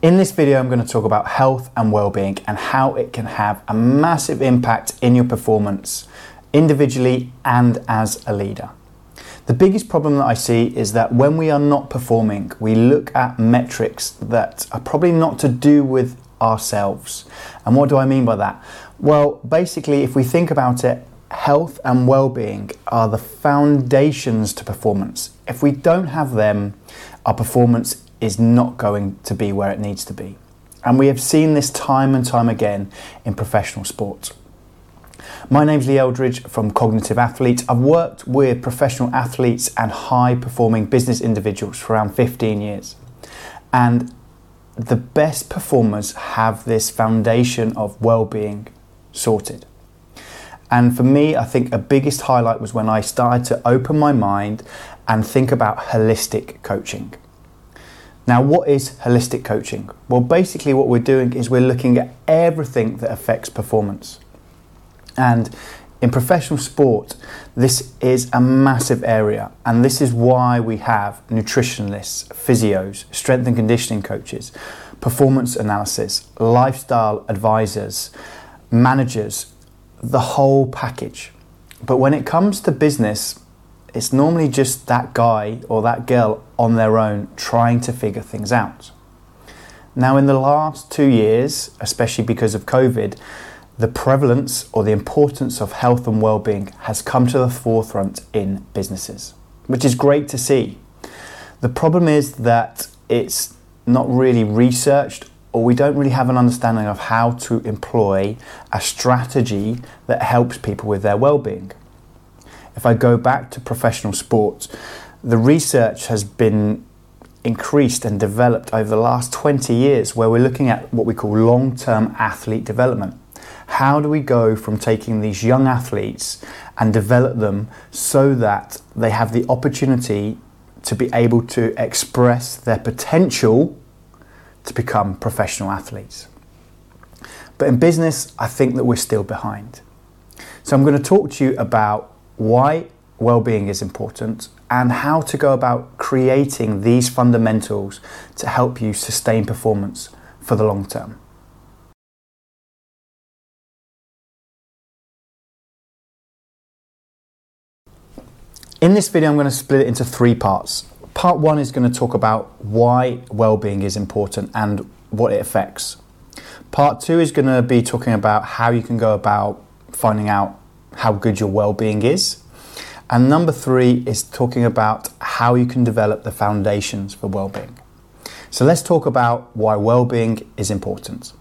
In this video, I'm going to talk about health and well-being and how it can have a massive impact in your performance individually and as a leader. The biggest problem that I see is that when we are not performing, we look at metrics that are probably not to do with ourselves. And what do I mean by that? Well, basically, if we think about it, health and well-being are the foundations to performance. If we don't have them, our performance is not going to be where it needs to be. And we have seen this time and time again in professional sports. My name's Lee Eldridge from Cognitive Athlete. I've worked with professional athletes and high performing business individuals for around 15 years. And the best performers have this foundation of well-being sorted. And for me, I think a biggest highlight was when I started to open my mind and think about holistic coaching. Now, what is holistic coaching? Well, basically, what we're doing is we're looking at everything that affects performance. And in professional sport, this is a massive area, and this is why we have nutritionalists, physios, strength and conditioning coaches, performance analysis, lifestyle advisors, managers, the whole package. But when it comes to business, it's normally just that guy or that girl on their own trying to figure things out. Now, in the last two years, especially because of COVID, the prevalence or the importance of health and well-being has come to the forefront in businesses, which is great to see. The problem is that it's not really researched or we don't really have an understanding of how to employ a strategy that helps people with their well-being. If I go back to professional sports, the research has been increased and developed over the last 20 years where we're looking at what we call long-term athlete development. How do we go from taking these young athletes and develop them so that they have the opportunity to be able to express their potential to become professional athletes? But in business, I think that we're still behind. So I'm going to talk to you about why well-being is important and how to go about creating these fundamentals to help you sustain performance for the long term. In this video, I'm going to split it into three parts. Part one is going to talk about why well-being is important and what it affects. Part two is going to be talking about how you can go about finding out how good your well-being is. And number three is talking about how you can develop the foundations for well-being. So let's talk about why well-being is important.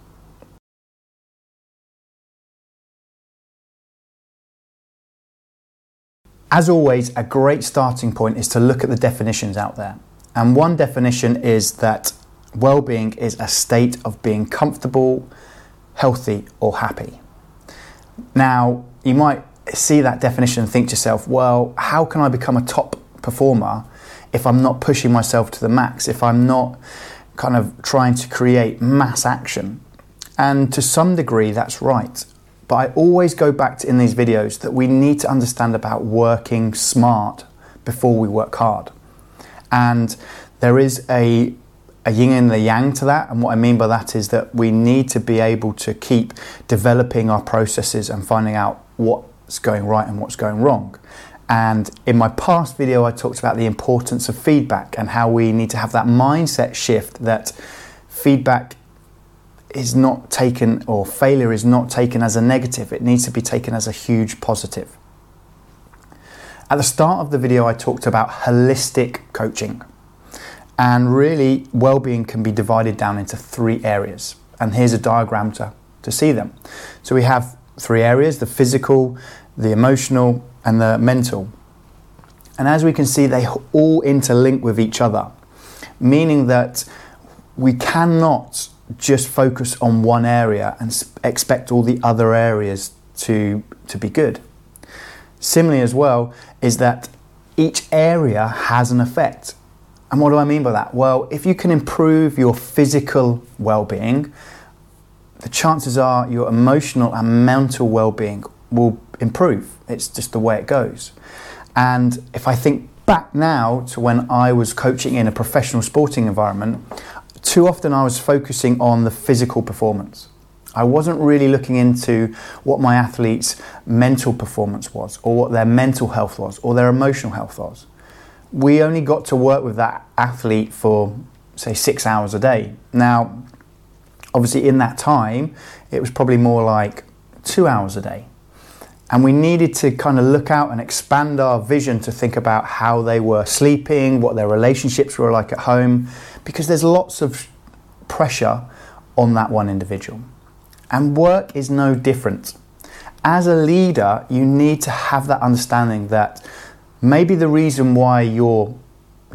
As always, a great starting point is to look at the definitions out there. And one definition is that well-being is a state of being comfortable, healthy or happy. Now, you might see that definition and think to yourself, well, how can I become a top performer if I'm not pushing myself to the max, if I'm not kind of trying to create mass action? And to some degree, that's right. But I always go back to in these videos that we need to understand about working smart before we work hard. And there is a a yin and the yang to that. And what I mean by that is that we need to be able to keep developing our processes and finding out what's going right and what's going wrong. And in my past video, I talked about the importance of feedback and how we need to have that mindset shift that feedback is not taken or failure is not taken as a negative. It needs to be taken as a huge positive. At the start of the video, I talked about holistic coaching. And really, well-being can be divided down into three areas. And here's a diagram to, to see them. So we have three areas, the physical, the emotional, and the mental. And as we can see, they all interlink with each other, meaning that we cannot just focus on one area and expect all the other areas to, to be good. Similarly, as well, is that each area has an effect. And what do I mean by that? Well, if you can improve your physical well being, the chances are your emotional and mental well being will improve. It's just the way it goes. And if I think back now to when I was coaching in a professional sporting environment, too often I was focusing on the physical performance. I wasn't really looking into what my athletes' mental performance was, or what their mental health was, or their emotional health was. We only got to work with that athlete for, say, six hours a day. Now, obviously, in that time, it was probably more like two hours a day. And we needed to kind of look out and expand our vision to think about how they were sleeping, what their relationships were like at home, because there's lots of pressure on that one individual. And work is no different. As a leader, you need to have that understanding that maybe the reason why your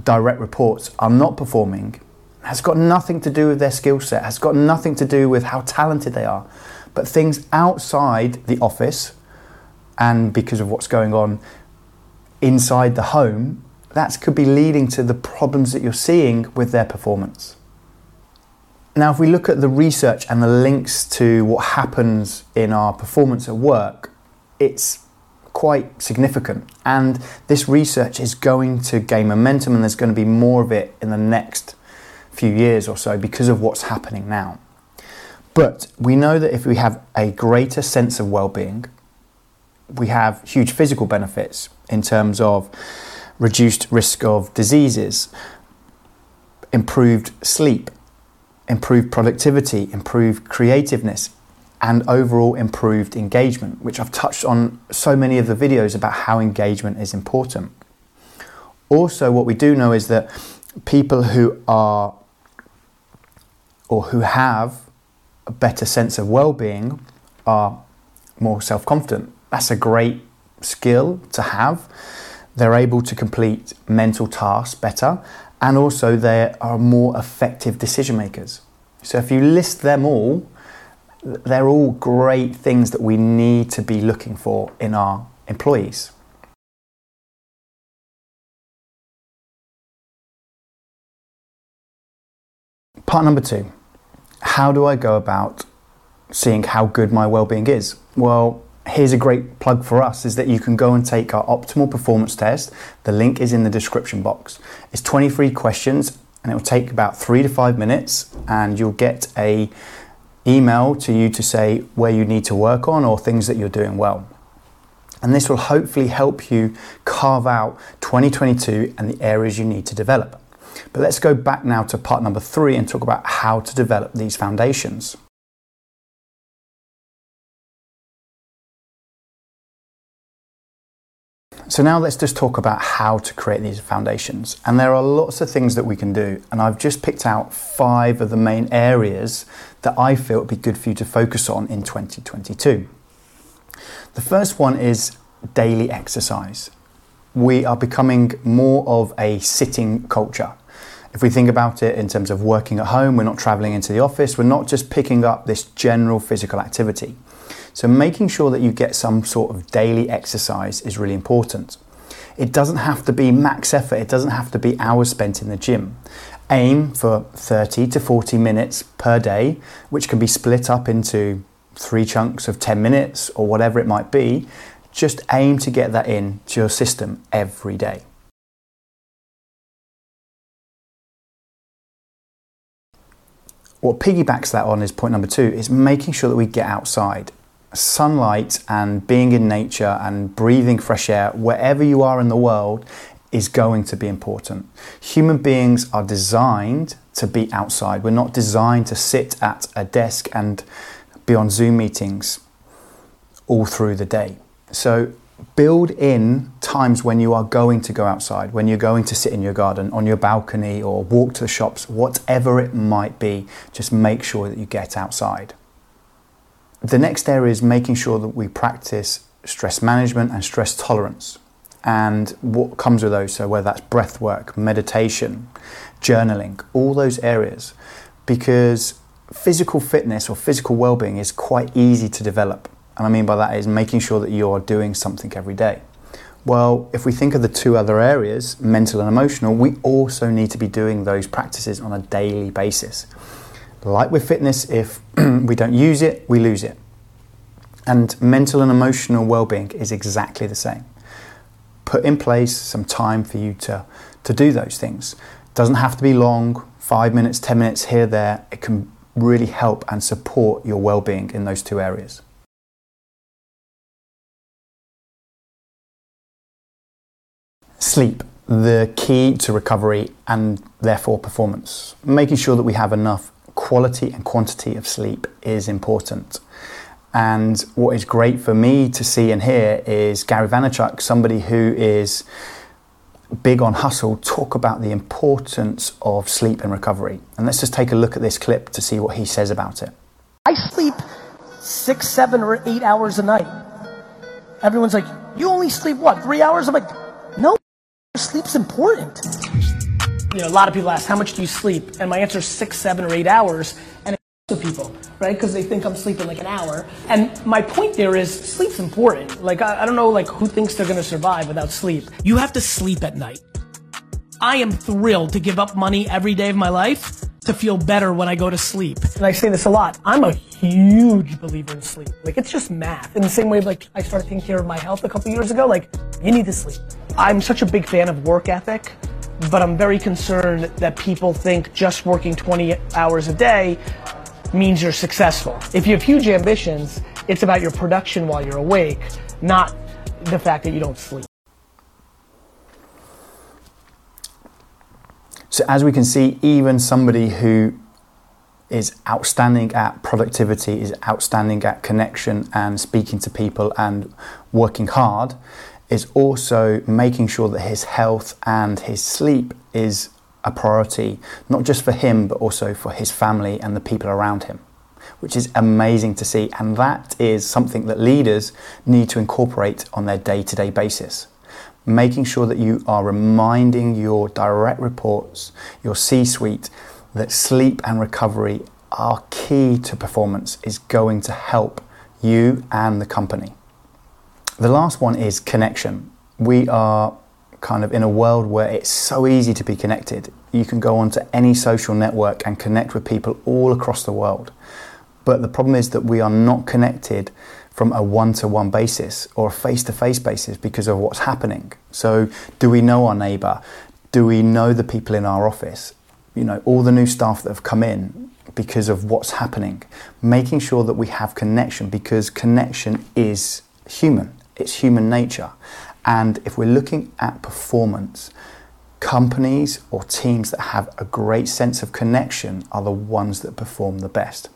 direct reports are not performing has got nothing to do with their skill set, has got nothing to do with how talented they are, but things outside the office and because of what's going on inside the home, that could be leading to the problems that you're seeing with their performance. Now, if we look at the research and the links to what happens in our performance at work, it's quite significant. And this research is going to gain momentum, and there's going to be more of it in the next few years or so because of what's happening now. But we know that if we have a greater sense of well being, we have huge physical benefits in terms of reduced risk of diseases, improved sleep, improved productivity, improved creativeness, and overall improved engagement, which I've touched on so many of the videos about how engagement is important. Also, what we do know is that people who are or who have a better sense of well being are more self confident that's a great skill to have. They're able to complete mental tasks better and also they are more effective decision makers. So if you list them all, they're all great things that we need to be looking for in our employees. Part number two how do I go about seeing how good my well-being is? Well, here's a great plug for us is that you can go and take our optimal performance test. The link is in the description box. It's 23 questions and it will take about 3 to 5 minutes and you'll get a email to you to say where you need to work on or things that you're doing well. And this will hopefully help you carve out 2022 and the areas you need to develop. But let's go back now to part number 3 and talk about how to develop these foundations. So now let's just talk about how to create these foundations. And there are lots of things that we can do. And I've just picked out five of the main areas that I feel would be good for you to focus on in 2022. The first one is daily exercise. We are becoming more of a sitting culture. If we think about it in terms of working at home, we're not traveling into the office, we're not just picking up this general physical activity. So making sure that you get some sort of daily exercise is really important. It doesn't have to be max effort, it doesn't have to be hours spent in the gym. Aim for 30 to 40 minutes per day, which can be split up into three chunks of 10 minutes or whatever it might be. Just aim to get that in to your system every day. What piggybacks that on is point number two is making sure that we get outside sunlight and being in nature and breathing fresh air wherever you are in the world is going to be important. Human beings are designed to be outside. We're not designed to sit at a desk and be on Zoom meetings all through the day. So build in times when you are going to go outside, when you're going to sit in your garden, on your balcony, or walk to the shops, whatever it might be, just make sure that you get outside. The next area is making sure that we practice stress management and stress tolerance and what comes with those. So, whether that's breath work, meditation, journaling, all those areas, because physical fitness or physical well being is quite easy to develop. And I mean by that is making sure that you're doing something every day. Well, if we think of the two other areas, mental and emotional, we also need to be doing those practices on a daily basis. Like with fitness, if we don't use it, we lose it. And mental and emotional well-being is exactly the same. Put in place some time for you to, to do those things. Doesn't have to be long, five minutes, 10 minutes here, there. It can really help and support your well being in those two areas. Sleep, the key to recovery and therefore performance. Making sure that we have enough quality and quantity of sleep is important. And what is great for me to see and hear is Gary Vaynerchuk, somebody who is big on hustle, talk about the importance of sleep and recovery. And let's just take a look at this clip to see what he says about it. I sleep six, seven, or eight hours a night. Everyone's like, You only sleep what, three hours? I'm like, sleep's important. You know, a lot of people ask, How much do you sleep? And my answer is six, seven, or eight hours. And to people, right? Because they think I'm sleeping like an hour. And my point there is sleep's important. Like, I, I don't know, like, who thinks they're gonna survive without sleep. You have to sleep at night. I am thrilled to give up money every day of my life to feel better when I go to sleep. And I say this a lot. I'm a huge believer in sleep. Like it's just math. In the same way like I started taking care of my health a couple years ago, like you need to sleep. I'm such a big fan of work ethic, but I'm very concerned that people think just working 20 hours a day means you're successful. If you have huge ambitions, it's about your production while you're awake, not the fact that you don't sleep. So, as we can see, even somebody who is outstanding at productivity, is outstanding at connection and speaking to people and working hard, is also making sure that his health and his sleep is a priority, not just for him, but also for his family and the people around him, which is amazing to see. And that is something that leaders need to incorporate on their day to day basis making sure that you are reminding your direct reports, your C suite, that sleep and recovery are key to performance, is going to help you and the company. The last one is connection. We are kind of in a world where it's so easy to be connected. You can go onto any social network and connect with people all across the world. But the problem is that we are not connected from a one to one basis or a face to face basis because of what's happening. So, do we know our neighbour? Do we know the people in our office? You know, all the new staff that have come in because of what's happening. Making sure that we have connection because connection is human, it's human nature. And if we're looking at performance, companies or teams that have a great sense of connection are the ones that perform the best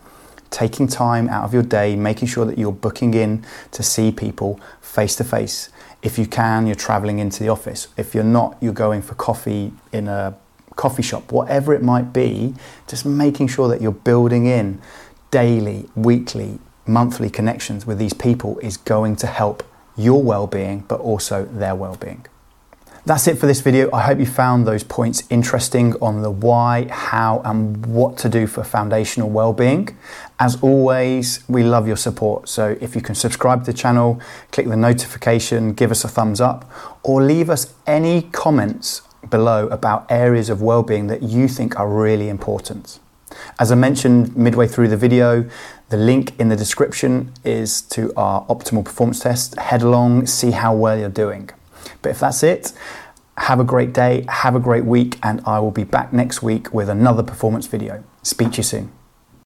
taking time out of your day, making sure that you're booking in to see people face to face. If you can, you're traveling into the office. If you're not, you're going for coffee in a coffee shop, whatever it might be, just making sure that you're building in daily, weekly, monthly connections with these people is going to help your well being, but also their well being. That's it for this video. I hope you found those points interesting on the why, how, and what to do for foundational well-being. As always, we love your support. So if you can subscribe to the channel, click the notification, give us a thumbs up, or leave us any comments below about areas of well-being that you think are really important. As I mentioned midway through the video, the link in the description is to our optimal performance test. Head along, see how well you're doing. But if that's it, have a great day, have a great week, and I will be back next week with another performance video. Speak to you soon.